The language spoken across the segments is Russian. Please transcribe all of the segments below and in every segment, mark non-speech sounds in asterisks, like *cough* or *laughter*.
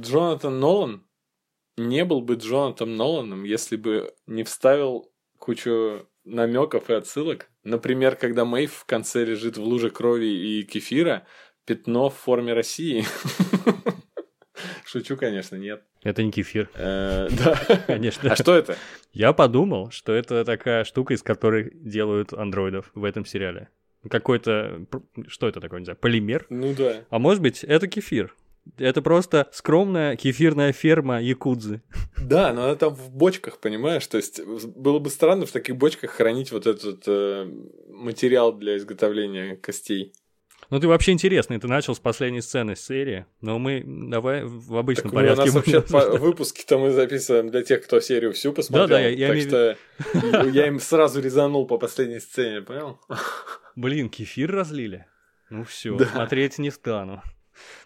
Джонатан Нолан не был бы Джонатаном Ноланом, если бы не вставил кучу намеков и отсылок. Например, когда Мэйв в конце лежит в луже крови и кефира, пятно в форме России. *laughs* Шучу, конечно, нет. Это не кефир. Э, Да. *laughs* Конечно. А что это? Я подумал, что это такая штука, из которой делают андроидов в этом сериале. Какой-то... Что это такое, не знаю, полимер? Ну да. А может быть, это кефир. Это просто скромная кефирная ферма Якудзы. Да, но она там в бочках, понимаешь? То есть было бы странно в таких бочках хранить вот этот э, материал для изготовления костей. Ну, ты вообще интересный. Ты начал с последней сцены серии, но мы давай в обычном Так у нас порядке. вообще по- обсуждать. выпуски-то мы записываем для тех, кто серию всю посмотрел. Да-да, я- я так имею- что я им сразу резанул по последней сцене, понял? Блин, кефир разлили? Ну все, Да. смотреть не стану.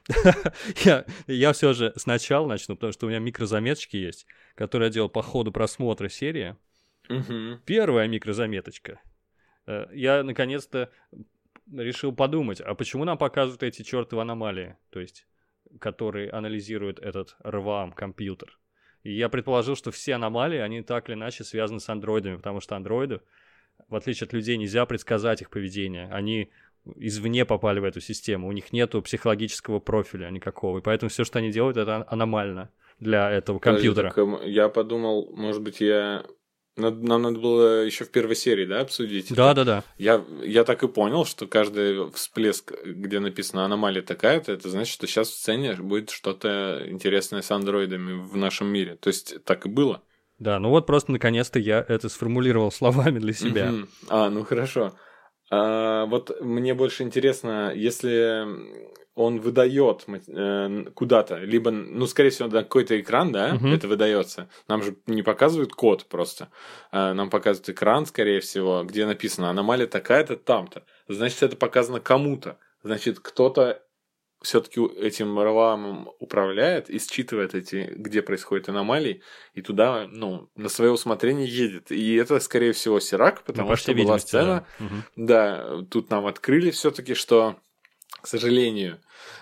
*laughs* я я все же сначала начну, потому что у меня микрозаметочки есть, которые я делал по ходу просмотра серии. Мгм. Первая микрозаметочка. Э, Я наконец-то решил подумать, а почему нам показывают эти чертовы аномалии, то есть, которые анализирует этот РВАМ компьютер. И я предположил, что все аномалии, они так или иначе связаны с андроидами, потому что андроиды, в отличие от людей, нельзя предсказать их поведение. Они извне попали в эту систему, у них нету психологического профиля никакого, и поэтому все, что они делают, это аномально для этого компьютера. Подожди, так, эм, я подумал, может быть, я... Нам надо было еще в первой серии, да, обсудить? это? Да-да-да. Я, я так и понял, что каждый всплеск, где написано аномалия такая-то, это значит, что сейчас в сцене будет что-то интересное с андроидами в нашем мире. То есть так и было. Да, ну вот просто наконец-то я это сформулировал словами для себя. А, ну хорошо. А, вот мне больше интересно, если он выдает э, куда-то, либо, ну, скорее всего, на какой-то экран, да, Мгм. это выдается. Нам же не показывают код просто. А, нам показывают экран, скорее всего, где написано аномалия такая-то там-то. Значит, это показано кому-то. Значит, кто-то все-таки этим РВАМом управляет и считывает эти, где происходят аномалии, и туда, ну, на свое усмотрение едет. И это, скорее всего, Сирак, Ну, потому по что была сцена, да. Мгм. да, тут нам открыли все-таки, что, к сожалению,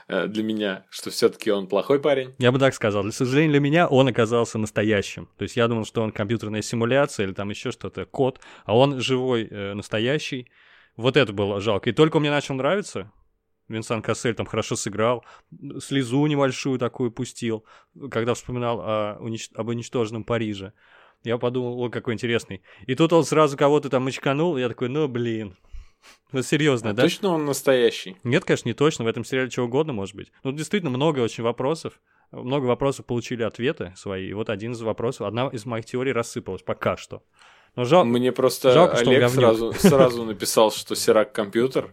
э, для меня, что все-таки он плохой парень. Я бы так сказал. Для сожалению, для меня он оказался настоящим. То есть я думал, что он компьютерная симуляция или там еще что-то, код, а он живой, э, настоящий. Вот это было жалко. И только он мне начал нравиться. Винсан Кассель там хорошо сыграл, слезу небольшую такую пустил, когда вспоминал о унич- об уничтоженном Париже. Я подумал, ой, какой интересный. И тут он сразу кого-то там мочканул, и я такой, ну блин. Вот серьезно, А да? Точно он настоящий. Нет, конечно, не точно. В этом сериале чего угодно может быть. Ну, действительно, много очень вопросов. Много вопросов получили ответы свои. И вот один из вопросов, одна из моих теорий рассыпалась пока что. Но жал... Мне просто Жалко, Олег сразу, сразу *laughs* написал, что Сирак компьютер.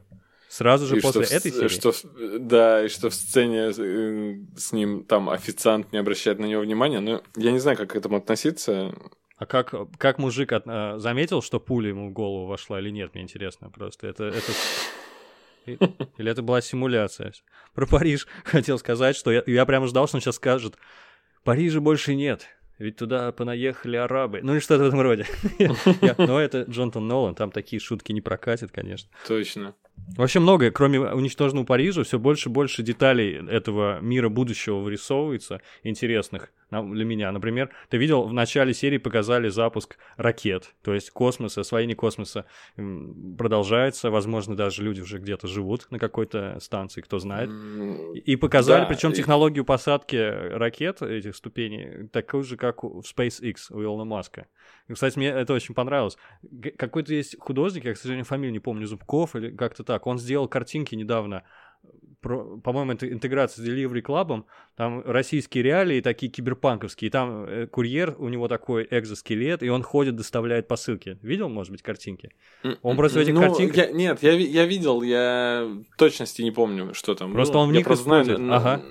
Сразу же и после что в- этой серии. Что, в- да, и что в сцене э, с ним там официант не обращает на него внимания. Но я не знаю, как к этому относиться. А как, как мужик от- э, заметил, что пуля ему в голову вошла или нет, мне интересно просто. Это, это... Или это была симуляция? Про Париж *laughs* хотел сказать, что я, я прямо ждал, что он сейчас скажет, Парижа больше нет, ведь туда понаехали арабы. Ну или что-то в этом роде. *laughs* Но это Джонатан Нолан, там такие шутки не прокатят, конечно. Точно. Вообще многое, кроме уничтоженного Парижа, все больше и больше деталей этого мира будущего вырисовывается, интересных для меня. Например, ты видел, в начале серии показали запуск ракет, то есть космоса, освоение космоса продолжается, возможно, даже люди уже где-то живут на какой-то станции, кто знает. И показали, Да, причем и- технологию посадки ракет, этих ступеней, такую же, как у- в SpaceX у Илона Маска. И, кстати, мне это очень понравилось. Какой-то есть художник, я, к сожалению, фамилию не помню, Зубков или как-то так. Он сделал картинки недавно, по-моему, это интеграция с Delivery Club, там российские реалии такие киберпанковские, там э, курьер, у него такой экзоскелет, и он ходит, доставляет посылки. Видел, может быть, картинки? Он просто в этих ну, картинках- я- нет, я, я видел, я точности не помню, что там. Просто было. он в Я них просто знаю на- Ага.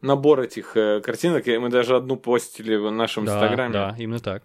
набор этих э, картинок, и мы даже одну постили в нашем Да, инстаграме. да, именно так.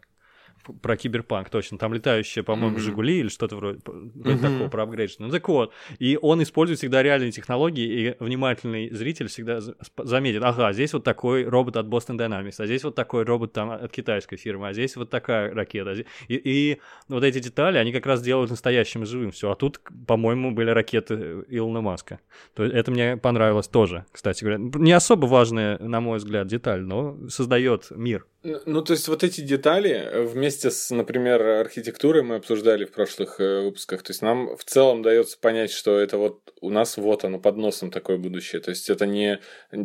Про киберпанк, точно. Там летающие, по-моему, mm-hmm. Жигули или что-то вроде, вроде mm-hmm. такого про апгрейд. Ну так вот. И он использует всегда реальные технологии, и внимательный зритель всегда заметит, ага, здесь вот такой робот от Boston Dynamics, а здесь вот такой робот там от китайской фирмы, а здесь вот такая ракета. И, и вот эти детали, они как раз делают настоящим живым все. А тут, по-моему, были ракеты Илона Маска. То есть это мне понравилось тоже, кстати говоря. Не особо важная, на мой взгляд, деталь, но создает мир. Ну, то есть вот эти детали вместе с, например, архитектурой мы обсуждали в прошлых э, выпусках. То есть нам в целом дается понять, что это вот у нас вот оно под носом такое будущее. То есть это не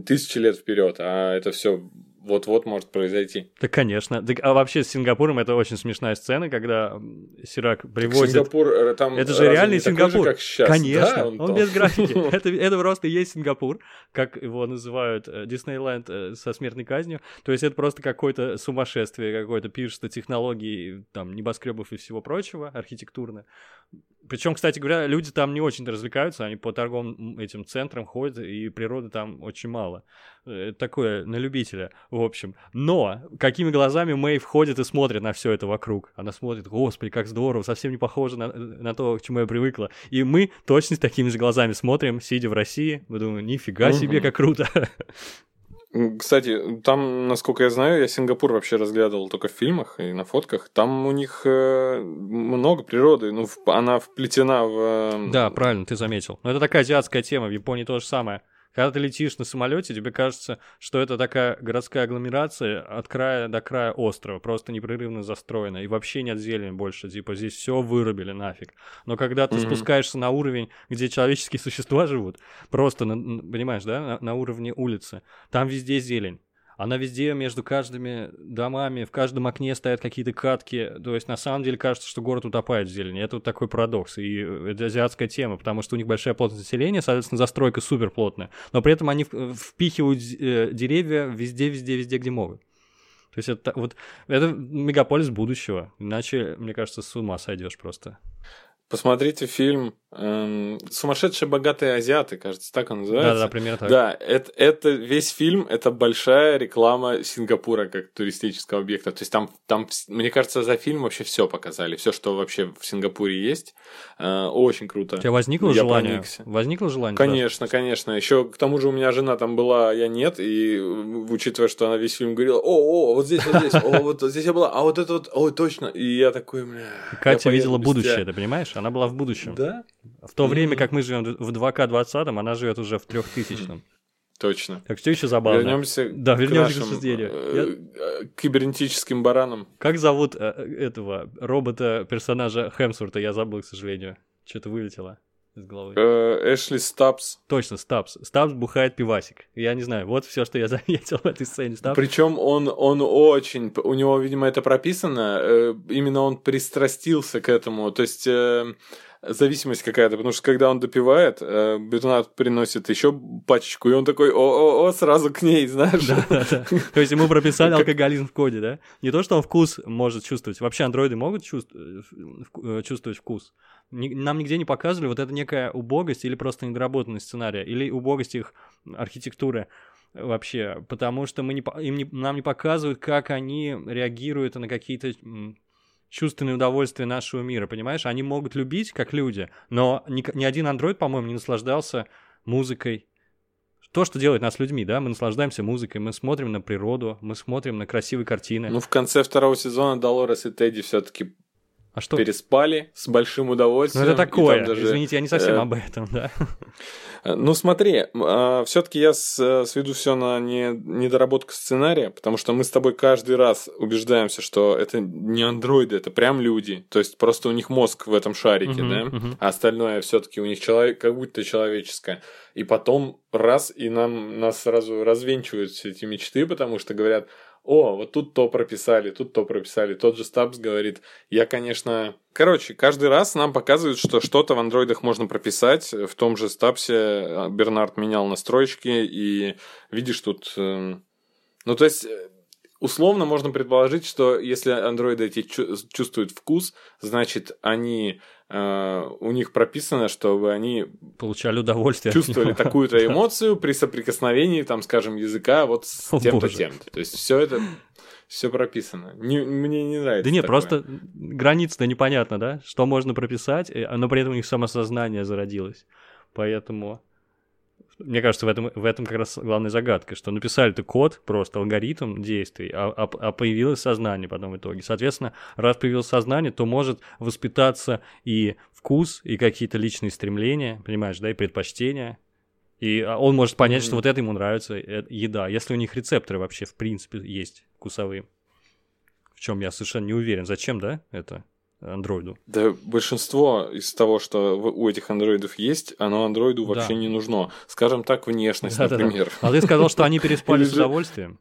тысячи лет вперед, а это все вот-вот может произойти. Да, конечно. Так, а вообще с Сингапуром это очень смешная сцена, когда Сирак привозит... Так Сингапур, э, там это же реальный Сингапур. Же, как сейчас. Конечно, да, он, он без графики. *laughs* это, это просто есть Сингапур, как его называют э, Диснейленд э, со смертной казнью. То есть это просто какое-то сумасшествие, какое-то пиршество технологий, там, небоскребов и всего прочего, архитектурно. Причем, кстати говоря, люди там не очень развлекаются, они по торговым этим центрам ходят, и природы там очень мало. Это такое на любителя, в общем. Но какими глазами Мэй входит и смотрит на все это вокруг? Она смотрит, господи, как здорово, совсем не похоже на, на то, к чему я привыкла. И мы точно с такими же глазами смотрим, сидя в России. Мы думаем, нифига себе, как круто. Кстати, там, насколько я знаю, я Сингапур вообще разглядывал только в фильмах и на фотках. Там у них э, много природы, ну, она вплетена в... Э... Да, правильно, ты заметил. Но это такая азиатская тема, в Японии то же самое. Когда ты летишь на самолете, тебе кажется, что это такая городская агломерация от края до края острова, просто непрерывно застроена, и вообще нет зелени больше, типа здесь все вырубили нафиг. Но когда ты mm-hmm. спускаешься на уровень, где человеческие *laughs* существа живут, просто, на, понимаешь, да, на, на уровне улицы, там везде зелень. Она везде между каждыми домами, в каждом окне стоят какие-то катки. То есть, на самом деле, кажется, что город утопает в зелени. Это вот такой парадокс. И это азиатская тема, потому что у них большая плотность населения, соответственно, застройка супер плотная. Но при этом они впихивают э, деревья везде, везде, везде, где могут. То есть это вот это мегаполис будущего. Иначе, мне кажется, с ума сойдешь просто. Посмотрите фильм эм, «Сумасшедшие богатые азиаты», кажется, так он называется. Да, да, примерно так. Да, это, это весь фильм, это большая реклама Сингапура как туристического объекта. То есть там, там, мне кажется, за фильм вообще все показали, все, что вообще в Сингапуре есть. Э, очень круто. У тебя возникло я желание? Проникся. Возникло желание? Конечно, туда? конечно. Еще к тому же у меня жена там была, я нет, и учитывая, что она весь фильм говорила, о, о, вот здесь, вот здесь, о, вот здесь я была, а вот это вот, ой, точно. И я такой, бля. Катя видела будущее, ты понимаешь? Она была в будущем. Да? В то время, как мы живем в 2К20, она живет уже в 3000. Точно. Так что еще забавно. Вернемся да, вернемся к обсуждению. Э, Я... Кибернетическим баранам. Как зовут э, этого робота-персонажа Хемсворта? Я забыл, к сожалению. Что-то вылетело из головы. Э, Эшли Стабс. Точно, Стабс. Стабс бухает пивасик. Я не знаю, вот все, что я *laughs* заметил в этой сцене. Стабс. Причем он, он очень, у него, видимо, это прописано, э, именно он пристрастился к этому. То есть э, зависимость какая-то, потому что когда он допивает, э, бетонат приносит еще пачечку, и он такой, о-о-о, сразу к ней, знаешь. Да, да, да. То есть ему прописали алкоголизм в коде, да? Не то, что он вкус может чувствовать. Вообще андроиды могут чувствовать вкус? нам нигде не показывали вот это некая убогость или просто недоработанность сценария, или убогость их архитектуры вообще, потому что мы не, им не, нам не показывают, как они реагируют на какие-то чувственные удовольствия нашего мира, понимаешь? Они могут любить, как люди, но ни, ни один андроид, по-моему, не наслаждался музыкой. То, что делает нас людьми, да, мы наслаждаемся музыкой, мы смотрим на природу, мы смотрим на красивые картины. Ну, в конце второго сезона Долорес и Тедди все-таки а что? Переспали с большим удовольствием. Ну это такое, даже, извините, я не совсем э, об этом, да. Ну смотри, э, все-таки я с, сведу все на не, недоработку сценария, потому что мы с тобой каждый раз убеждаемся, что это не андроиды, это прям люди. То есть просто у них мозг в этом шарике, да, а остальное все-таки у них человек, как будто человеческое. И потом раз, и нам нас сразу развенчивают все эти мечты, потому что говорят, о, вот тут то прописали, тут то прописали. Тот же Стабс говорит, я, конечно... Короче, каждый раз нам показывают, что что-то в андроидах можно прописать. В том же Стабсе а, Бернард менял настройки, и видишь тут... Эм, ну, то есть э, условно можно предположить, что если андроиды эти чувствуют вкус, значит, они у них прописано, чтобы они получали удовольствие, чувствовали такую-то *laughs* эмоцию при соприкосновении, там, скажем, языка вот с тем-то, тем-то. То есть все это Все прописано. Не, мне не нравится. Да нет, такое. просто граница-то непонятно, да? Что можно прописать, э, но при этом у них самосознание зародилось. Поэтому мне кажется, в этом, в этом как раз главная загадка, что написали-то код, просто алгоритм действий, а, а, а появилось сознание потом в итоге. Соответственно, раз появилось сознание, то может воспитаться и вкус, и какие-то личные стремления, понимаешь, да, и предпочтения. И а, он может понять, mm-hmm. что вот это ему нравится, это еда, если у них рецепторы вообще в принципе есть вкусовые. В чем я совершенно не уверен. Зачем, да, это? Андроиду. Да большинство из того, что у этих андроидов есть, оно андроиду вообще да. не нужно. Скажем так, внешность, да, например. Да, да. А ты сказал, что они переспали с удовольствием?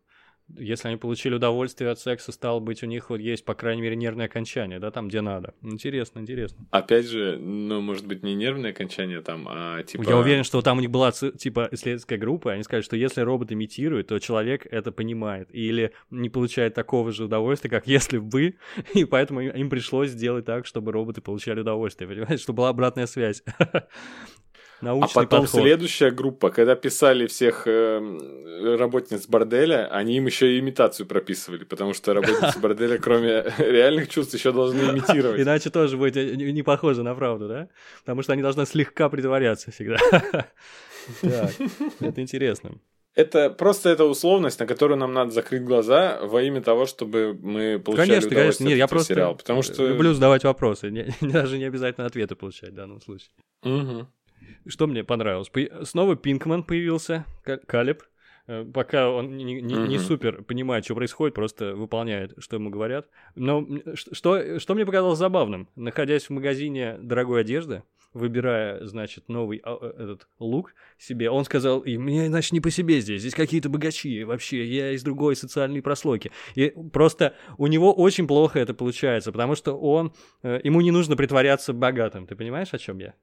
Если они получили удовольствие от секса, стало быть, у них вот есть, по крайней мере, нервное окончание, да, там, где надо. Интересно, интересно. Опять же, ну, может быть, не нервное окончание там, а типа... Я уверен, что там у них была, типа, исследовательская группа, они сказали, что если робот имитирует, то человек это понимает. Или не получает такого же удовольствия, как если бы, *laughs* и поэтому им пришлось сделать так, чтобы роботы получали удовольствие, понимаете, чтобы была обратная связь. *laughs* Научный а потом подход. следующая группа, когда писали всех э, работниц борделя, они им еще и имитацию прописывали, потому что работницы *laughs* борделя, кроме реальных чувств, еще должны *laughs* имитировать. Иначе тоже будет не похоже на правду, да? Потому что они должны слегка притворяться всегда. *laughs* Так, это интересно. Это просто эта условность, на которую нам надо закрыть глаза во имя того, чтобы мы получали конечно, удовольствие конечно. Нет, я просто сериал, потому что люблю задавать вопросы, не, даже не обязательно ответы получать в данном случае. Угу. Что мне понравилось? Снова Пинкман появился, Калеб. Э, пока он не, не, не супер понимает, что происходит, просто выполняет, что ему говорят. Но что, что мне показалось забавным, находясь в магазине дорогой одежды, выбирая, значит, новый а, э, этот лук себе, он сказал, и мне, значит, не по себе здесь, здесь какие-то богачи, вообще, я из другой социальной прослойки. И просто у него очень плохо это получается, потому что он, э, ему не нужно притворяться богатым, ты понимаешь, о чем я?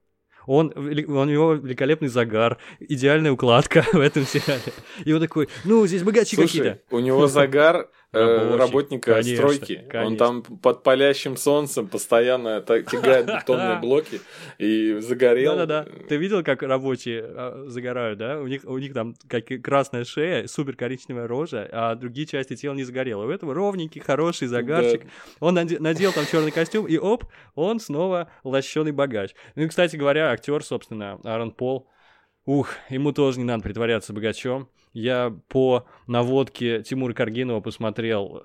Он, у него великолепный загар, идеальная укладка *laughs* в этом сериале. И он такой, ну, здесь богачи какие-то. у него *laughs* загар э, работника конечно, стройки. Конечно. Он там под палящим солнцем постоянно тягает *laughs* бетонные блоки и загорел. Да-да-да. Ты видел, как рабочие а, загорают, да? У них, у них там как красная шея, супер коричневая рожа, а другие части тела не загорело. У этого ровненький, хороший загарчик. Да. Он надел там черный костюм, и оп, он снова лощеный богач. Ну и, кстати говоря, актер, собственно, Аарон Пол, ух, ему тоже не надо притворяться богачом. Я по наводке Тимура Каргинова посмотрел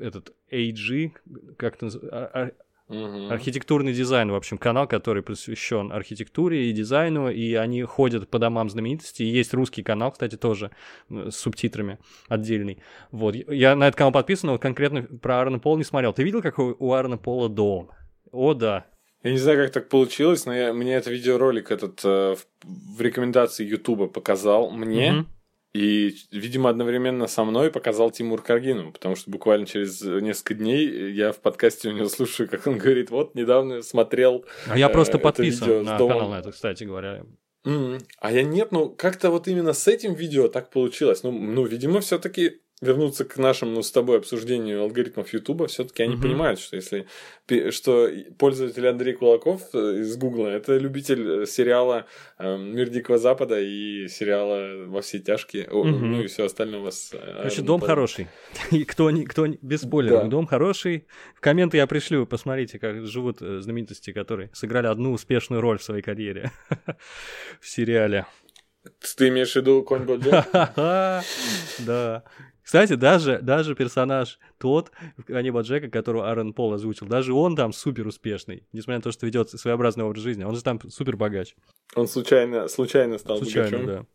этот AG, как это называется, Угу. Архитектурный дизайн, в общем, канал, который посвящен архитектуре и дизайну, и они ходят по домам знаменитостей. И есть русский канал, кстати, тоже с субтитрами отдельный. Вот. Я на этот канал подписан, но конкретно про Аарона Пола не смотрел. Ты видел, какой у Аарона Пола дом? О, да. Я не знаю, как так получилось, но я, мне этот видеоролик этот э, в, в рекомендации Ютуба показал мне. Угу. И, видимо, одновременно со мной показал Тимур Каргинов, потому что буквально через несколько дней я в подкасте у него слушаю, как он говорит, вот, недавно смотрел А я просто э, подписан на канал на это, кстати говоря. Mm-hmm. А я нет, ну, как-то вот именно с этим видео так получилось. Ну, ну видимо, все таки вернуться к нашему ну, с тобой обсуждению алгоритмов Ютуба, все-таки они угу. понимают, что если что пользователь Андрей Кулаков э, из Гугла это любитель э, сериала э, Мир Дикого Запада и сериала Во все тяжкие, угу. ну и все остальное у вас. Короче, дом хороший. *laughs* И кто не, кто не, без спойлеров, да. дом хороший. В комменты я пришлю, посмотрите, как живут знаменитости, которые сыграли одну успешную роль в своей карьере *laughs* в сериале. Ты имеешь в виду Конь Боджек? *laughs* Да. Кстати, даже, даже персонаж тот, Каннибал Джека, которого Аарон Пол озвучил, даже он там супер успешный, несмотря на то, что ведет своеобразный образ жизни. Он же там супер богач. Он случайно, случайно стал случайно, богачом? да.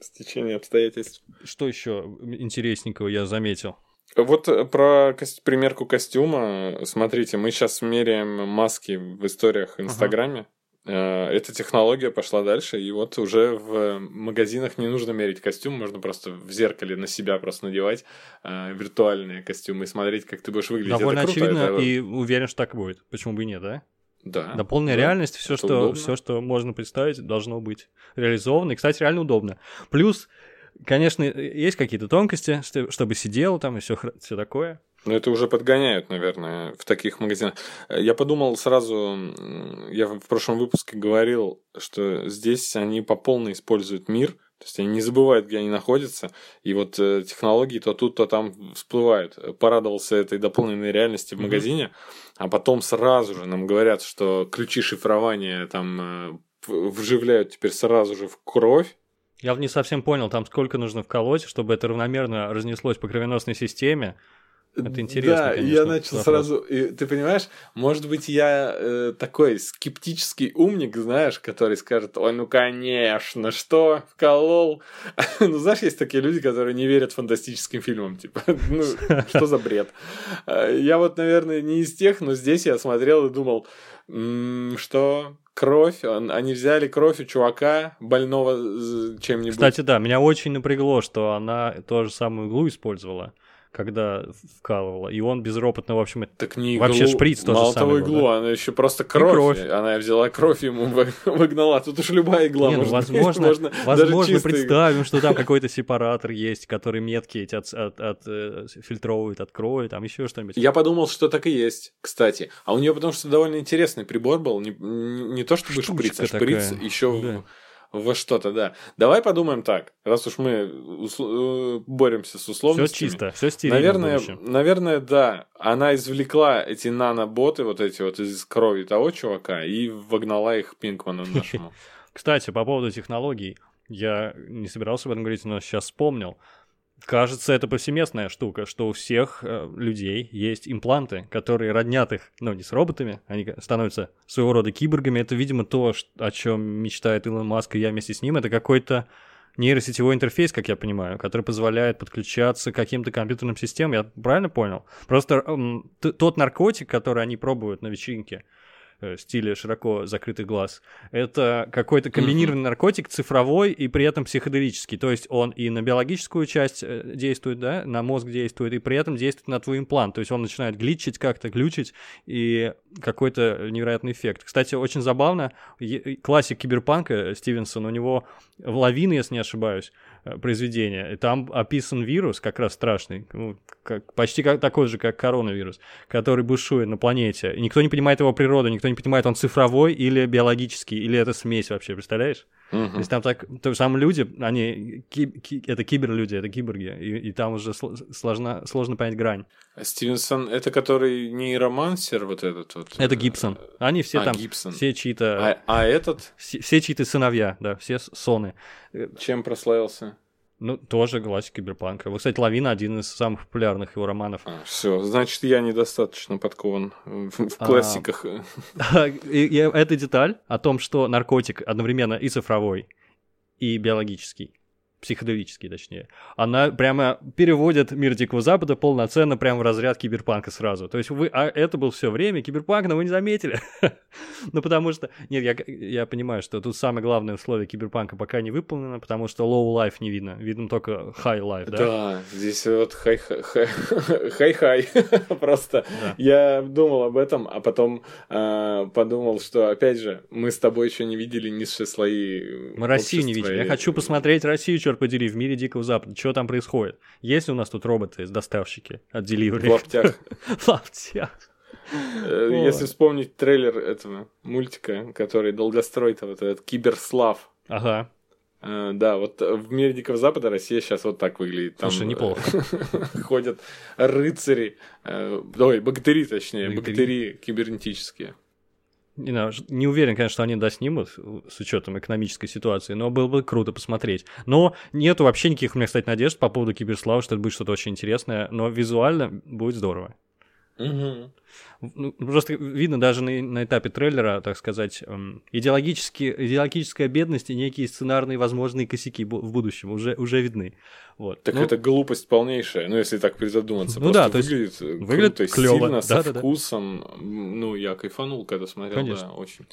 С течением обстоятельств. Что еще интересненького я заметил? Вот э, про ко- примерку костюма. Смотрите, мы сейчас меряем маски в историях в Инстаграме. Ага. Э, эта технология пошла дальше, и вот уже в магазинах не нужно мерить костюм, можно просто в зеркале на себя просто надевать э, виртуальные костюмы и смотреть, как ты будешь выглядеть. Довольно это круто, очевидно, это... и уверен, что так будет. Почему бы и нет, да? Да. Полная да, реальность, все, что, все, что можно представить, должно быть реализовано. И, кстати, реально удобно. Плюс, конечно, есть какие-то тонкости, чтобы сидел там и все, все такое. Ну, это уже подгоняют, наверное, в таких магазинах. Я подумал сразу, я в прошлом выпуске говорил, что здесь они по полной используют мир, То есть они не забывают, где они находятся, и вот э, технологии то тут, то там всплывают. Порадовался этой дополненной реальности в mm-hmm. магазине, а потом сразу же нам говорят, что ключи шифрования там э, вживляют теперь сразу же в кровь. Я не совсем понял, там сколько нужно вколоть, чтобы это равномерно разнеслось по кровеносной системе, это интересно. Да, конечно, я начал вопрос. сразу. И, ты понимаешь, может быть, я э, такой скептический умник, знаешь, который скажет: Ой, ну конечно, что вколол. *laughs* ну, знаешь, есть такие люди, которые не верят фантастическим фильмам. Типа, *laughs* ну, что за бред? Э, я вот, наверное, не из тех, но здесь я смотрел и думал, что кровь, они взяли кровь у чувака больного чем-нибудь. Кстати, да, меня очень напрягло, что она ту же самую иглу использовала когда вкалывала. И он безропотно, в общем, так не вообще иглу, шприц тоже мало того иглу, да? она еще просто кровь. кровь. Она взяла кровь ему выгнала. Тут уж любая игла Не, ну, возможно, можно возможно представим, *laughs* что там какой-то сепаратор есть, который метки эти от, от, от, э, фильтровывает от крови, там еще что-нибудь. Я подумал, что так и есть, кстати. А у нее потому что довольно интересный прибор был, не, не то чтобы Штучка шприц, а шприц еще да во что-то, да. Давай подумаем так, раз уж мы э, боремся с условностями. Все чисто, все стерильно. Наверное, наверное, да. Она извлекла эти наноботы, вот эти вот из крови того чувака, и вогнала их Пинкману *laughs* нашему. Кстати, по поводу технологий, я не собирался об этом говорить, но сейчас вспомнил. Кажется, это повсеместная штука, что у всех э, людей есть импланты, которые роднят их, ну, не с роботами, они становятся своего рода киборгами. Это, видимо, то, о чем мечтает Илон Маск, и я вместе с ним. Это какой-то нейросетевой интерфейс, как я понимаю, который позволяет подключаться к каким-то компьютерным системам. Я правильно понял? Просто тот наркотик, который они пробуют на вечеринке, стиле широко закрытых глаз. Это какой-то комбинированный mm-hmm. наркотик, цифровой и при этом психоделический. То есть он и на биологическую часть э, действует, да, на мозг действует, и при этом действует на твой имплант. То есть он начинает гличить как-то, глючить, и какой-то невероятный эффект. Кстати, очень забавно, классик киберпанка Стивенсон, у него в «Лавины», если не ошибаюсь, Э, произведения. И там описан вирус, как раз страшный, ну, как, почти как, такой же, как коронавирус, который бушует на планете. И никто не понимает его природу, никто не понимает, он цифровой или биологический, или это смесь вообще, представляешь? Uh-huh. То есть там так, то есть там люди, они, ки, ки, это киберлюди, это киборги, и, и там уже сложно, сложно понять грань. А Стивенсон, это который нейромансер вот этот вот? Это Гибсон. Они все а, там, Гибсон. все чьи-то... А, а этот? Все, все чьи-то сыновья, да, все соны. Чем прославился? Ну, тоже классик киберпанка. Вот, кстати, «Лавина» — один из самых популярных его романов. А, все, значит, я недостаточно подкован в а, классиках. *laughs* и, эта деталь о том, что наркотик одновременно и цифровой, и биологический, психоделический, точнее, она прямо переводит мир Дикого Запада полноценно прямо в разряд киберпанка сразу. То есть вы, а это был все время киберпанк, но вы не заметили. *laughs* ну, потому что, нет, я, я понимаю, что тут самое главное условие киберпанка пока не выполнено, потому что low life не видно, видно только high life, да? Да, здесь вот хай-хай, *laughs* *laughs* просто. Да. Я думал об этом, а потом э, подумал, что, опять же, мы с тобой еще не видели низшие слои Мы Россию не видели. Я хочу посмотреть Россию, черт подери, в мире Дикого Запада. Что там происходит? Есть у нас тут роботы, доставщики от Delivery? В лаптях. *laughs* В лаптях. Э, если вспомнить трейлер этого мультика, который долгострой вот этот Киберслав. Ага. Uh, да, вот в мире Дикого Запада Россия сейчас вот так выглядит. Там Слушай, неплохо. *laughs* ходят рыцари, э, ой, богатыри точнее, богатыри кибернетические. Не, знаю, не уверен, конечно, что они доснимут с учетом экономической ситуации, но было бы круто посмотреть. Но нету вообще никаких у меня, кстати, надежд по поводу Киберслава, что это будет что-то очень интересное, но визуально будет здорово. Угу. Просто видно даже на, на этапе трейлера, так сказать, эм, идеологические, идеологическая бедность и некие сценарные возможные косяки в будущем уже, уже видны. Вот. Так ну, это глупость полнейшая, ну если так призадуматься. Ну да, то есть выглядит, выглядит круто, клёво. сильно, да, со да, вкусом. Да. Ну, я кайфанул, когда смотрел, Конечно. да, очень.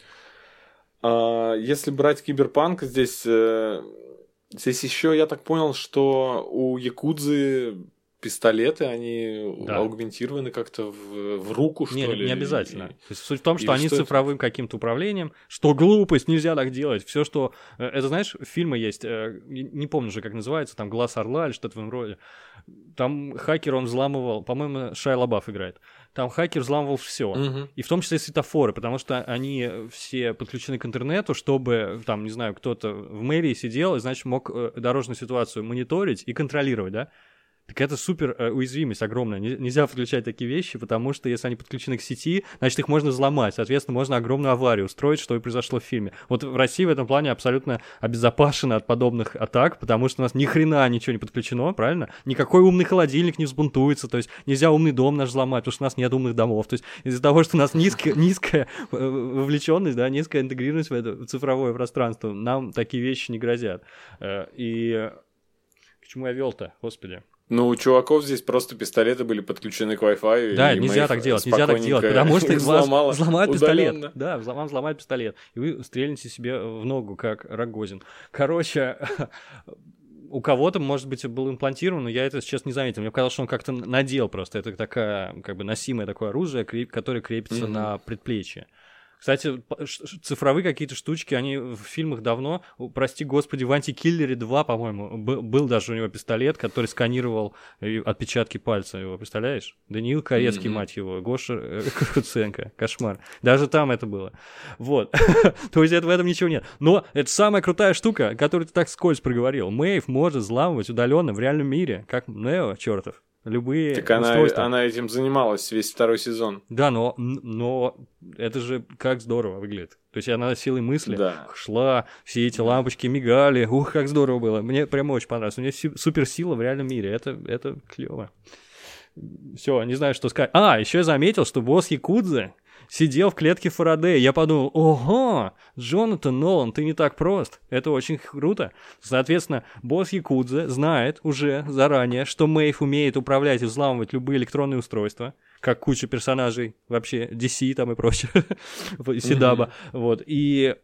А, если брать киберпанк, здесь, э, здесь еще я так понял, что у Якудзы пистолеты, они да. аугментированы как-то в, в руку, что не, ли? Не обязательно. И, То есть суть в том, что они что цифровым это? каким-то управлением, что глупость, нельзя так делать. Все, что... Э, это, знаешь, фильмы есть, э, не помню же, как называется, там «Глаз орла» или что-то в этом роде. Там хакер, он взламывал, по-моему, Шай Лабаф играет. там хакер взламывал все. Мгм. И в том числе светофоры, потому что они все подключены к интернету, чтобы, там, не знаю, кто-то в мэрии сидел и, значит, мог э, дорожную ситуацию мониторить и контролировать, да? Так это супер э, уязвимость огромная. Не- Нельзя подключать такие вещи, потому что если они подключены к сети, значит, их можно взломать. Соответственно, можно огромную аварию устроить, что и произошло в фильме. Вот в России в этом плане абсолютно обезопасена от подобных атак, потому что у нас ни хрена ничего не подключено, правильно? Никакой умный холодильник не взбунтуется, то есть нельзя умный дом наш взломать, потому что у нас нет умных домов. То есть из-за того, что у нас низкая, низкая э, вовлеченность, да, низкая интегрированность в это цифровое пространство, нам такие вещи не грозят. Э, И к чему я вел-то, господи? Ну, у чуваков здесь просто пистолеты были подключены к Wi-Fi. Да, нельзя так делать, нельзя так делать, потому что *laughs* их вас взломала взломают пистолет. удаленно. Да, взлом- вам взломают пистолет, и вы стрельнете себе в ногу, как Рогозин. Короче, *laughs* у кого-то, может быть, был имплантирован, но я это сейчас не заметил. Мне показалось, что он как-то надел просто. Это такая, как бы, носимое такое оружие, которое крепится Мгм. на предплечье. Кстати, цифровые какие-то штучки, они в фильмах давно, прости господи, в «Антикиллере 2», по-моему, был даже у него пистолет, который сканировал э, отпечатки пальца его, представляешь? Даниил Корецкий, Мгм. мать его, Гоша э, *laughs* Куценко, кошмар. Даже там это было. Вот. *laughs* То есть это, в этом ничего нет. Но это самая крутая штука, которую ты так скользь проговорил. Мэйв может взламывать удаленно в реальном мире, как Нео, чертов. Любые Так она, устройства. она этим занималась весь второй сезон. Да, но, но это же как здорово выглядит. То есть она силой мысли Да. шла, все эти лампочки мигали. Ух, как здорово было. Мне прям очень понравилось. У нее си- суперсила в реальном мире. Это, это клево. Все, не знаю, что сказать. А, еще я заметил, что босс Якудзы сидел в клетке Фарадея. Я подумал, ого, Джонатан Нолан, ты не так прост. Это очень круто. Соответственно, босс Якудзы знает уже заранее, что Мэйв умеет управлять и взламывать любые электронные устройства, как куча персонажей вообще DC там и прочее, *laughs* Сидаба. Вот. И,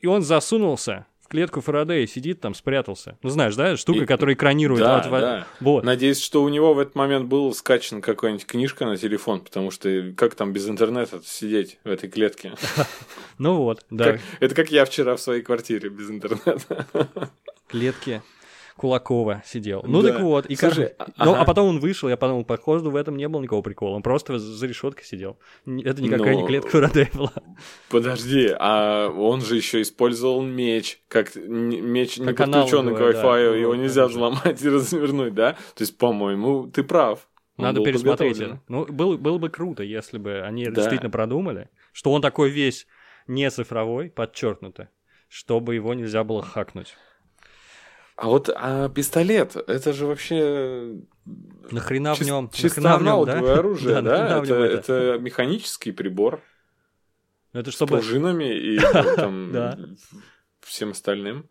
и он засунулся клетку Фарадея, сидит там, спрятался. Ну, знаешь, да, штука, И- которая экранирует. Да, вот в- да. Вот. Надеюсь, что у него в этот момент был скачан какая-нибудь книжка на телефон, потому что как там без интернета сидеть в этой клетке? *laughs* Ну вот, да, Это как я вчера в своей квартире без интернета. клетки Кулакова сидел. Ну Да. так вот, и Слушай, как- а- ну, ага. а потом он вышел, я подумал, походу в этом не было никакого прикола, он просто за решеткой сидел. Это никакая не Ну, клетка Фарадея была. Подожди, а он же еще использовал меч, как меч не Как подключенный к да. Wi-Fi, Ну, его вот нельзя взломать *laughs* и развернуть, да? То есть, по-моему, ты прав. Он Надо пересмотреть это. Ну, было, было бы круто, если бы они Да. действительно продумали, что он такой весь не цифровой, подчеркнуто, чтобы его нельзя было хакнуть. А вот а пистолет, это же вообще Нахрена в чис- нем? чисто аналоговое *laughs* оружие, Да, да? нахрена в Это, нем это? это механический прибор Это с чтобы пружинами и *laughs* там Да. всем остальным.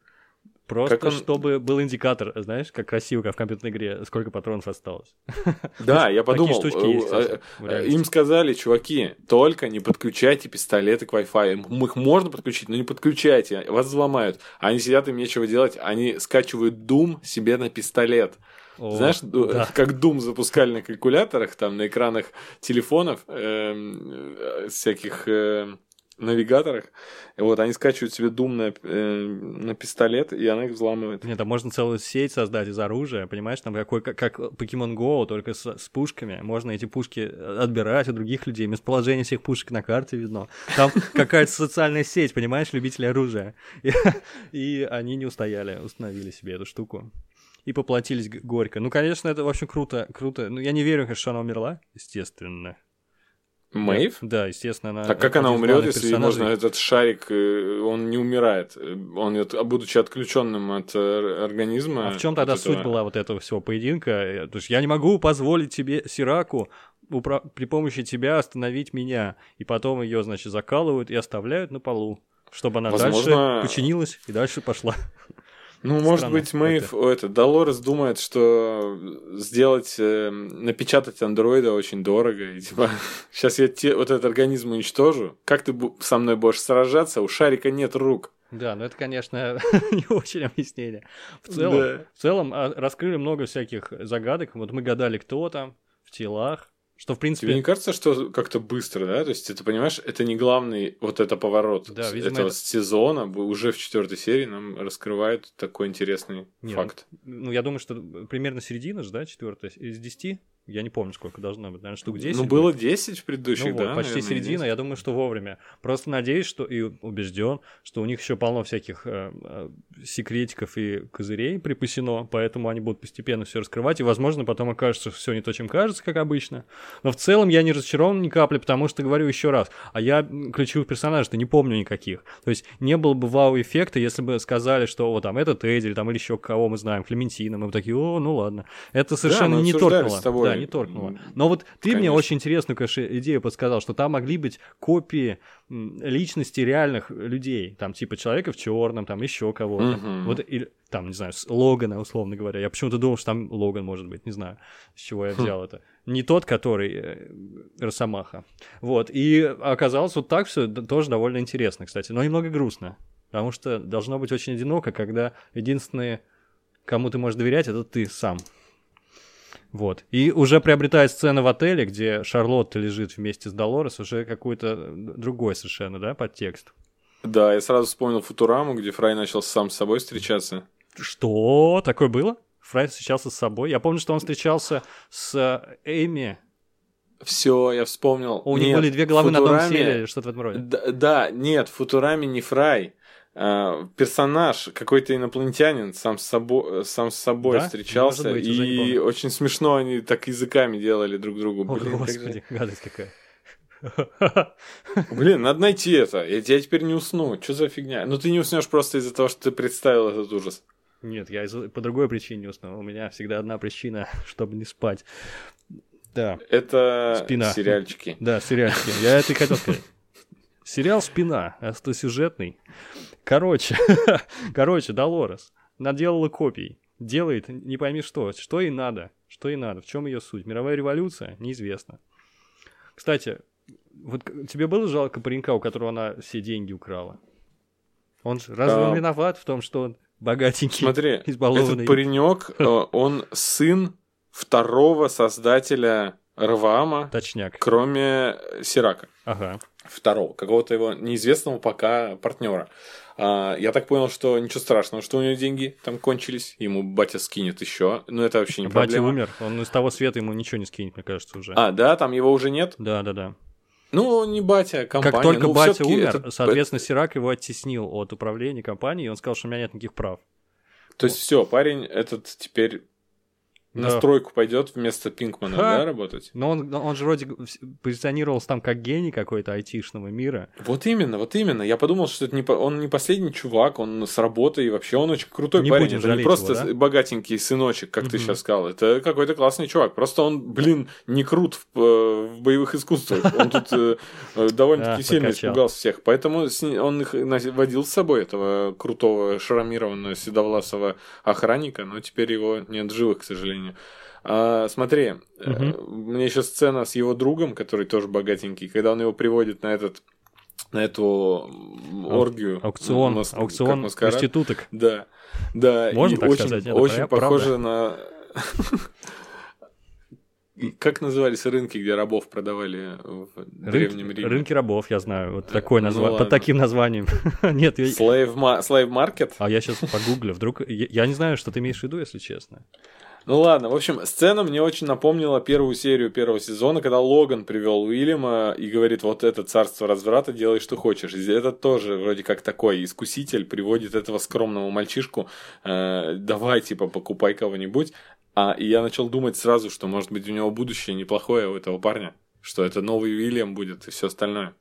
Просто, как он- чтобы был индикатор, знаешь, как красиво, как в компьютерной игре, сколько патронов осталось. *laughs* Да, я подумал, штучки э, есть, э, э, им сказали, чуваки, только не подключайте пистолеты к Wi-Fi. Их можно подключить, но не подключайте, вас взломают. Они сидят, им нечего делать, они скачивают Doom себе на пистолет. О, Знаешь, да. *laughs* как Doom запускали на калькуляторах, там на экранах телефонов, эм, э, всяких эм, навигаторах. И вот они скачивают себе Doom на, э, на пистолет, и она их взламывает. Нет, там можно целую сеть создать из оружия, понимаешь, там какой, как, как Pokemon Go, только с, с пушками. Можно эти пушки отбирать у других людей, местоположение всех пушек на карте видно. Там *laughs* какая-то социальная сеть, понимаешь, любителей оружия. И, и они не устояли, установили себе эту штуку. И поплатились горько. Ну, конечно, это, в общем, круто, круто. Ну, я не верю, конечно, что она умерла, естественно. Мэйв? Да, естественно, она... Так как она умрет, если персонажей. можно этот шарик, э, он не умирает. Он, от- будучи отключенным от э, организма. А в чем тогда этого- суть была вот этого всего поединка? Э, То есть я не могу позволить тебе, Сираку, упра- при помощи тебя остановить меня. И потом ее, значит, закалывают и оставляют на полу, чтобы она Возможно- дальше починилась и дальше пошла. Ну, может быть, Мэйв, о, это, Долорес думает, что сделать, э, напечатать андроида очень дорого. И типа, *laughs* сейчас я те, вот этот организм уничтожу. Как ты со мной будешь сражаться? У шарика нет рук. Да, но это, конечно, *laughs* не очень объяснение. В целом, Да. в целом а, раскрыли много всяких загадок. Вот мы гадали, кто там в телах, что, в Тебе не принципе... кажется, что как-то быстро, да? То есть, ты понимаешь, это не главный вот это поворот Да, видимо, этого это- сезона. Уже в четвертой серии нам раскрывают такой интересный Не, факт. Ну, я думаю, что примерно середина же, да, четвертая из десяти Я не помню, сколько должно быть. Наверное, штук 10. Ну, было 10 в предыдущих, ну, да? вот, почти наверное, середина, 10. я думаю, что вовремя. Просто надеюсь, что и убежден, что у них еще полно всяких э, э, секретиков и козырей припасено, поэтому они будут постепенно все раскрывать, и, возможно, потом окажется, что все не то, чем кажется, как обычно. Но в целом я не разочарован ни капли, потому что, говорю еще раз, а я ключевых персонажей-то не помню никаких. То есть не было бы вау-эффекта, если бы сказали, что вот там этот Эдди, или там или еще кого мы знаем, Клементина, мы бы такие, о, ну ладно. Это совершенно мы не торкнуло. с тобой. Да, не торкнуло. Но вот ты мне Конечно. очень интересную, конечно, идею подсказал, что там могли быть копии личности реальных людей, там типа человека в черном, там еще кого-то. Мгм. Вот или там, не знаю, Логана, условно говоря. Я почему-то думал, что там Логан может быть, не знаю, с чего я Хм. взял это. Не тот, который э, Росомаха. Вот. И оказалось вот так все тоже довольно интересно, кстати, но немного грустно. Потому что должно быть очень одиноко, когда единственные, кому ты можешь доверять, это ты сам. Вот. И уже приобретает сцена в отеле, где Шарлотта лежит вместе с Долорес, уже какой-то другой совершенно, да, подтекст. Да, я сразу вспомнил Футураму, где Фрай начал сам с собой встречаться. Что? Такое было? Фрай встречался с собой. Я помню, что он встречался с э, Эми. Все, я вспомнил. У них были две головы на одном теле, или что-то в этом роде. Да, да, нет, в Футураме не Фрай. А, персонаж, какой-то инопланетянин, сам с собой, сам с собой Да? встречался. Может быть, и очень смешно они так языками делали друг другу. О, Блин, как господи, гадость какая. Блин, надо найти это. Я, я теперь не усну. Что за фигня? Ну ты не уснешь просто из-за того, что ты представил этот ужас. Нет, я из- по другой причине не уснул. У меня всегда одна причина, *laughs* чтобы не спать. Да, Это Спина. сериальчики. да, сериальчики. Я это и хотел сказать. Сериал «Спина», остосюжетный. Короче, *laughs* короче, Долорес наделала копий. Делает не пойми что. Что ей надо. Что ей надо. В чем ее суть? Мировая революция? Неизвестно. Кстати, вот тебе было жалко паренька, у которого она все деньги украла? Он же, разве он А. виноват в том, что он богатенький, Смотри, *laughs* избалованный? этот паренек, э, он сын второго создателя Раваама, Точняк. кроме Сирака. Ага. Второго, какого-то его неизвестного пока партнера. А, я так понял, что ничего страшного, что у него деньги там кончились, ему батя скинет еще, но это вообще не Батя проблема. умер, он из того света ему ничего не скинет, мне кажется, уже. А, да, там его уже нет? Да, да, да. Ну, не батя, а компания. Как только Ну, батя умер, это- соответственно, Сирак его оттеснил от управления компанией, и он сказал, что у меня нет никаких прав. То есть все, парень этот теперь на Да. стройку пойдет вместо Пинкмана, Ха. да, работать? Но он, он же вроде позиционировался там как гений какой-то айтишного мира. Вот именно, вот именно. Я подумал, что это не, он не последний чувак, он с работы, и вообще он очень крутой Не парень. это не просто его, да? богатенький сыночек, как ты Мгм. сейчас сказал. Это какой-то классный чувак. Просто он, блин, не крут в, э, в боевых искусствах. Он тут э, э, *laughs* довольно-таки сильно испугался всех. Поэтому он их водил с собой, этого крутого шрамированного седовласого охранника, но теперь его нет живых, к сожалению. А, смотри, э, мне еще сцена с его другом, который тоже богатенький, когда он его приводит на этот на эту оргию. Аукцион, мас- аукцион проституток. Да, да. Можно и так очень, сказать? Это очень похоже на... *laughs* Как назывались рынки, где рабов продавали в Древнем Рынки, Риме? рынки рабов, я знаю. Вот такое ну название. Под таким названием. *laughs* Нет, я... Slave, slave Market? А я сейчас погуглю. Вдруг... Я не знаю, что ты имеешь в виду, если честно. Ну ладно, в общем, сцена мне очень напомнила первую серию первого сезона, когда Логан привел Уильяма и говорит, вот это царство разврата, делай что хочешь. И это тоже вроде как такой искуситель приводит этого скромного мальчишку, э, давай, типа, покупай кого-нибудь. А и я начал думать сразу, что, может быть, у него будущее неплохое у этого парня, что это новый Уильям будет и все остальное.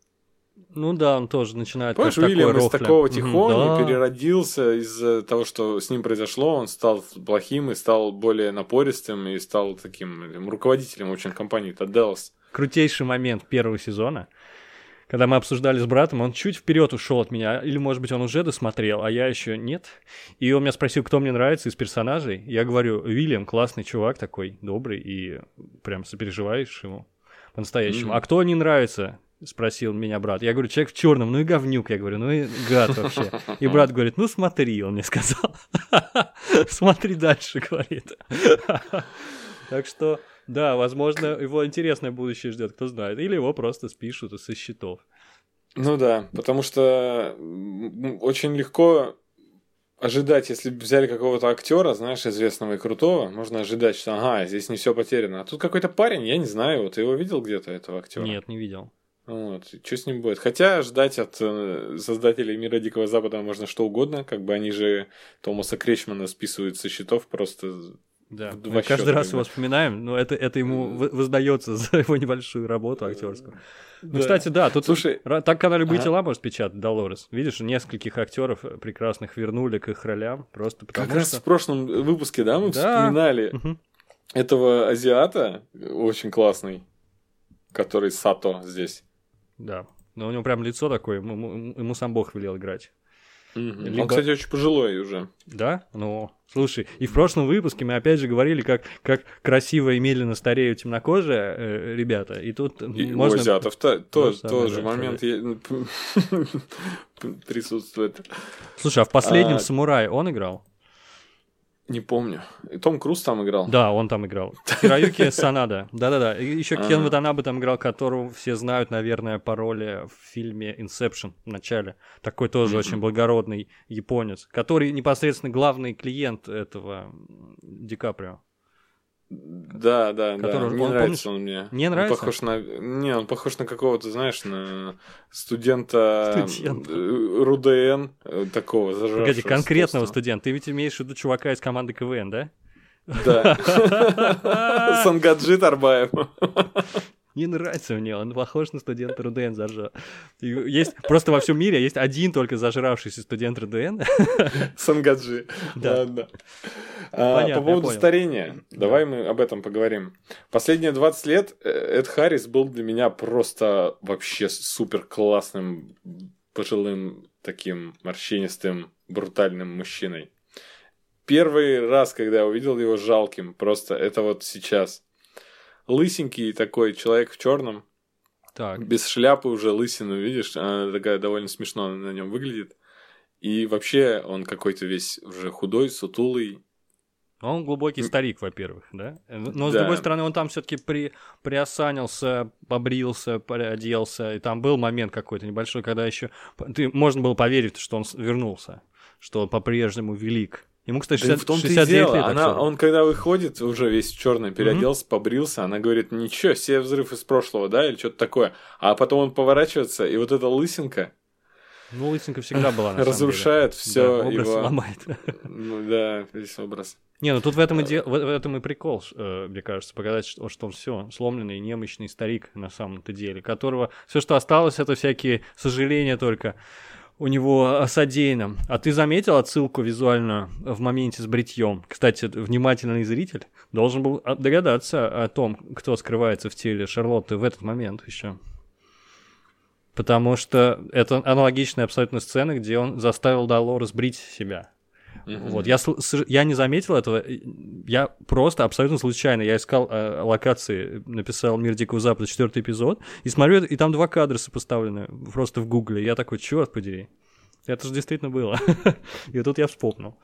Ну да, он тоже начинает Помнишь, Уильям такой из рофля. такого Мгм, тихоня да. переродился из-за того, что с ним произошло, он стал плохим и стал более напористым и стал таким руководителем очень компании Dallas. крутейший момент первого сезона, когда мы обсуждали с братом, он чуть вперед ушел от меня, или, может быть, он уже досмотрел, а я еще нет. И он меня спросил, кто мне нравится из персонажей. Я говорю, Уильям классный чувак такой, добрый, и прям сопереживаешь ему по-настоящему. Мгм. А кто не нравится? Спросил меня брат. Я говорю, человек в черном, ну и говнюк. Я говорю, ну и гад вообще. И брат говорит, ну смотри, он мне сказал. *laughs* Смотри дальше, говорит. Так что, да, возможно, его интересное будущее ждет, кто знает. Или его просто спишут со счетов. Ну да, потому что очень легко ожидать, если взяли какого-то актера, знаешь, известного и крутого, можно ожидать, что ага, здесь не все потеряно. А тут какой-то парень, я не знаю, вот ты его видел где-то, этого актера? Нет, не видел. Вот, что с ним будет? Хотя ждать от э, создателей мира Дикого Запада можно что угодно, как бы они же Томаса Кречмана списывают со счетов просто Да, в мы каждый счета, раз его вспоминаем, но это, это ему воздается за его небольшую работу актерскую. Ну, Да. кстати, да, тут Слушай, так канал «Любые Ага. тела» может печатать Долорес. Видишь, нескольких актеров прекрасных вернули к их ролям, просто потому как раз что... в прошлом выпуске, да, мы Да. вспоминали Мгм. этого азиата, очень классный, который Сато здесь. Да, но у него прям лицо такое, ему, ему- сам Бог велел играть. Мгм. Либо- Он, кстати, очень пожилой уже. Да? Ну, слушай, и в прошлом выпуске мы опять же говорили, как, как красиво и медленно стареют темнокожие э, ребята, и тут И можно... у азиатов то, то- самое, тоже да, момент е- *laughs* присутствует. Слушай, а в последнем А- «Самурае» он играл? Не помню. И Том Круз там играл. Да, он там играл. Хироюки Санада. Да-да-да. Еще Кен Ага. Ватанабе там играл, которого все знают, наверное, по роли в фильме Inception в начале. Такой тоже очень благородный японец, который непосредственно главный клиент этого Ди Каприо. Да, да, да. Который- Не он, нравится он мне. Не Он нравится? похож на... Не, он похож на какого-то, знаешь, на студента Студента. э, РУДН, э, такого зажравшегося Погоди, конкретного студента. Ты ведь имеешь в виду чувака из команды КВН, да? Да. *laughs* Сангаджи Тарбаев. Не нравится мне, он похож на студента РУДН зажа. И Есть просто во всем мире есть один только зажравшийся студент РУДН. Сангаджи. Да. Ладно. А, Понятно, По поводу старения, давай мы об этом поговорим. Последние 20 лет э, Эд Харрис был для меня просто вообще супер классным, пожилым, таким морщинистым, брутальным мужчиной. Первый раз, когда я увидел его жалким, просто это вот сейчас. Лысенький такой человек в черном, Так, без шляпы уже лысину, видишь, она такая довольно смешно на нем выглядит. И вообще он какой-то весь уже худой, сутулый. он глубокий старик, во-первых, да? Но, с Да. другой стороны, он там все таки при... приосанился, побрился, оделся. И там был момент какой-то небольшой, когда еще... Ты... Можно было поверить, что он вернулся, что он по-прежнему велик. Ему, кстати, Да 60... в том-то и 69 дело. лет. Она, он когда выходит, уже весь черный переоделся, побрился, она говорит, ничего, себе взрыв из прошлого, да, или что-то такое. А потом он поворачивается, и вот эта лысинка Ну, лысинка всегда была, на разрушает все Да, образ его... ломает. Ну да, весь образ. Не, ну тут в этом и, де- в, этом и прикол, э, мне кажется, показать, что, что он все сломленный, немощный старик на самом-то деле, которого все, что осталось, это всякие сожаления только у него о содеянном. А ты заметил отсылку визуальную в моменте с бритьем? Кстати, внимательный зритель должен был догадаться о том, кто скрывается в теле Шарлотты в этот момент еще. Потому что это аналогичная абсолютно сцена, где он заставил Долорес брить себя. Мгм. Вот, я, я не заметил этого, я просто абсолютно случайно, я искал э, локации, написал «Мир Дикого Запада», четвертый эпизод, и смотрю, и там два кадра сопоставлены, просто в гугле, я такой, черт подери, это же действительно было. *laughs* И тут я вспомнил.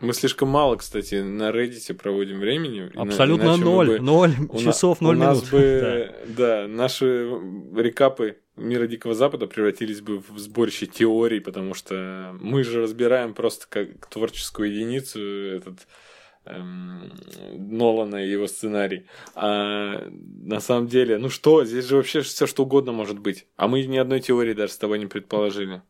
Мы слишком мало, кстати, на Reddit проводим времени. Абсолютно ноль, бы- ноль часов, ноль у нас минут. бы, *laughs* да. наши рекапы мира Дикого Запада превратились бы в сборище теорий, потому что мы же разбираем просто как творческую единицу этот эм, Нолана и его сценарий. А на самом деле, ну что, здесь же вообще все что угодно может быть. А мы ни одной теории даже с тобой не предположили.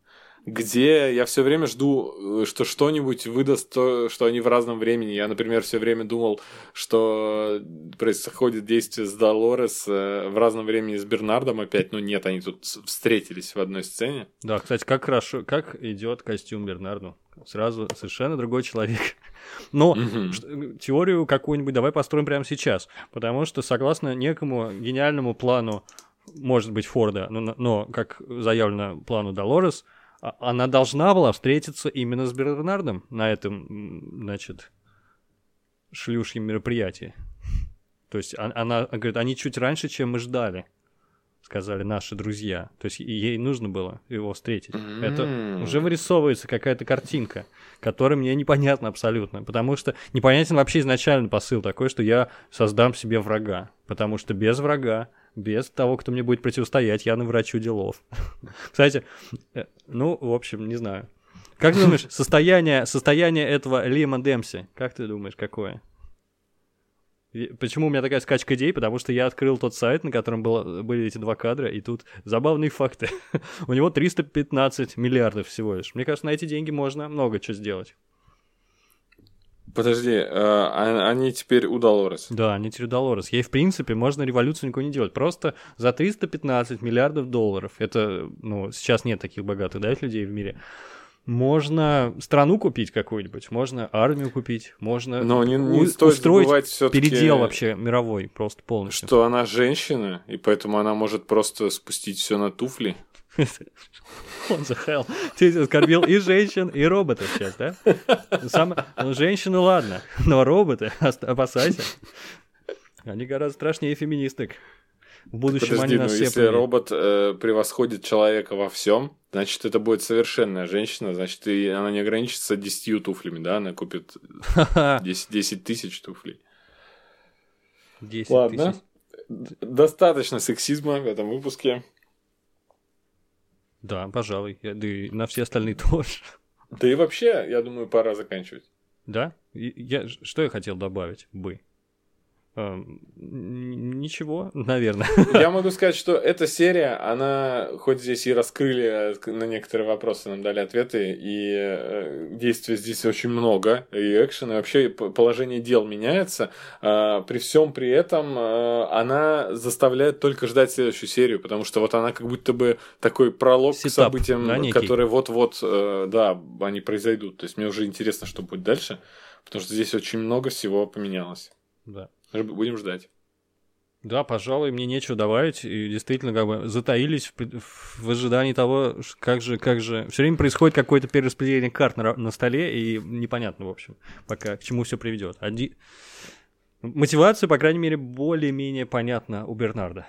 Где я все время жду, э, что что-нибудь выдаст то, что они в разном времени. Я, например, все время думал, что происходит действие с Долорес э, в разном времени с Бернардом опять, но нет, они тут встретились в одной сцене. Да, кстати, как хорошо, как идет костюм Бернарду. Сразу совершенно другой человек. *laughs* Но ш- теорию какую-нибудь давай построим прямо сейчас. Потому что, согласно некому гениальному плану, может быть, Форда, но, но как заявлено плану Долорес, она должна была встретиться именно с Бернардом на этом, значит, шлюшьем мероприятии. То есть он- она говорит, они чуть раньше, чем мы ждали, сказали наши друзья. То есть ей нужно было его встретить. Это М. уже вырисовывается какая-то картинка, которая мне непонятна абсолютно. Потому что непонятен вообще изначально посыл такой, что я создам себе врага. Потому что без врага, без того, кто мне будет противостоять, я наврачу делов. *laughs* Кстати, э, ну, в общем, не знаю. Как ты думаешь, состояние, состояние этого Лима Демси, как ты думаешь, какое? Почему у меня такая скачка идей? Потому что я открыл тот сайт, на котором было, были эти два кадра, и тут забавные факты. *laughs* у него 315 миллиардов всего лишь. Мне кажется, на эти деньги можно много чего сделать. Подожди, э, а, они теперь у Долорес? Да, они теперь у Долорес. Ей, в принципе, можно революцию никакой не делать. Просто за 315 миллиардов долларов, это, ну, сейчас нет таких богатых, да, людей в мире, можно страну купить какую-нибудь, можно армию купить, можно Но не, не у- стоит устроить передел вообще мировой просто полностью. Что она женщина, и поэтому она может просто спустить все на туфли. *laughs* Он the hell. Ты оскорбил и женщин, и роботов сейчас, да? Сам... Ну, женщины, ладно, но роботы, опасайся. Они гораздо страшнее феминисток. В будущем Подожди, они нас ну, все если робот э, превосходит человека во всем, значит, это будет совершенная женщина, значит, и она не ограничится 10 туфлями, да, она купит *laughs* 10, 10 тысяч туфлей. 10 Ладно. тысяч. Достаточно сексизма в этом выпуске. Да, пожалуй. Да и на все остальные *laughs* тоже. Да и вообще, я думаю, пора заканчивать. Да? Я, что я хотел добавить бы? Эм, Ничего, *laughs* наверное. Я могу сказать, что эта серия, она хоть здесь и раскрыли э, на некоторые вопросы, нам дали ответы, и э, действий здесь очень много, и экшен, и вообще положение дел меняется. а, при всем при этом э, она заставляет только ждать следующую серию, потому что вот она как будто бы такой пролог к Сетап, событиям, да, некий? которые вот-вот, да, они произойдут. То есть мне уже интересно, что будет дальше, потому что здесь очень много всего поменялось. Да. Будем ждать. Да, пожалуй, мне нечего добавить. И действительно, как бы затаились в, в ожидании того, как же, как же. Все время происходит какое-то перераспределение карт на, на столе, и непонятно, в общем, пока к чему все приведет. Оди... Мотивация, по крайней мере, более-менее понятна у Бернарда.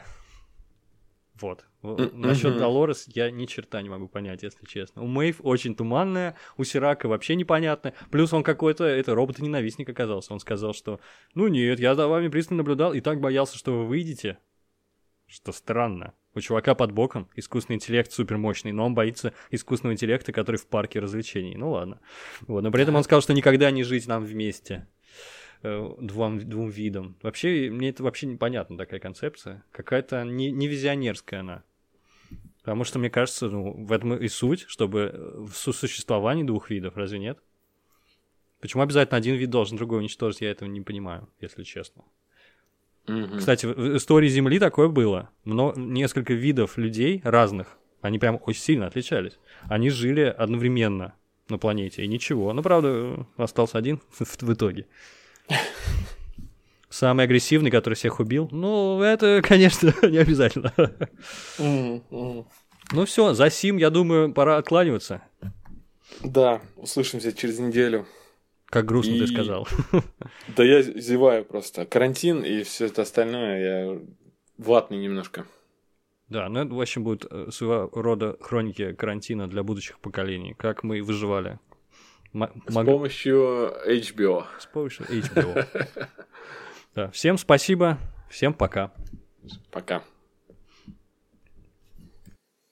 Вот. М, Насчет. Долорес я ни черта не могу понять, если честно. У Мэйв очень туманная, у Сирака вообще непонятно. Плюс он какой-то, это робот-ненавистник оказался. Он сказал, что ну нет, я за вами пристально наблюдал и так боялся, что вы выйдете. Что странно. У чувака под боком искусственный интеллект супер мощный, но он боится искусственного интеллекта, который в парке развлечений. Ну ладно. Вот. Но при этом он сказал, что никогда не жить нам вместе двум, двум видам. Вообще, мне это вообще непонятна такая концепция. Какая-то не, не визионерская она. Потому что, мне кажется, ну, в этом и суть, чтобы э, в сосуществовании двух видов, разве нет? Почему обязательно один вид должен другой уничтожить, я этого не понимаю, если честно. Мгм. Кстати, в истории Земли такое было. Но несколько видов людей разных, они прям очень сильно отличались. Они жили одновременно на планете, и ничего. Ну, правда, э, остался один *laughs* в итоге. Самый агрессивный, который всех убил. Ну, это, конечно, *laughs* не обязательно. Мгм, мгм. Ну все, за сим, я думаю, пора откланиваться. Да, услышимся через неделю. Как грустно ты И- сказал. *laughs* Да я зеваю просто. Карантин и все это остальное, я ватный немножко. Да, ну это, в общем, будет э, своего рода хроники карантина для будущих поколений. Как мы выживали. М- С мог- помощью HBO. С помощью HBO. *laughs* Да, всем спасибо, всем пока. Пока.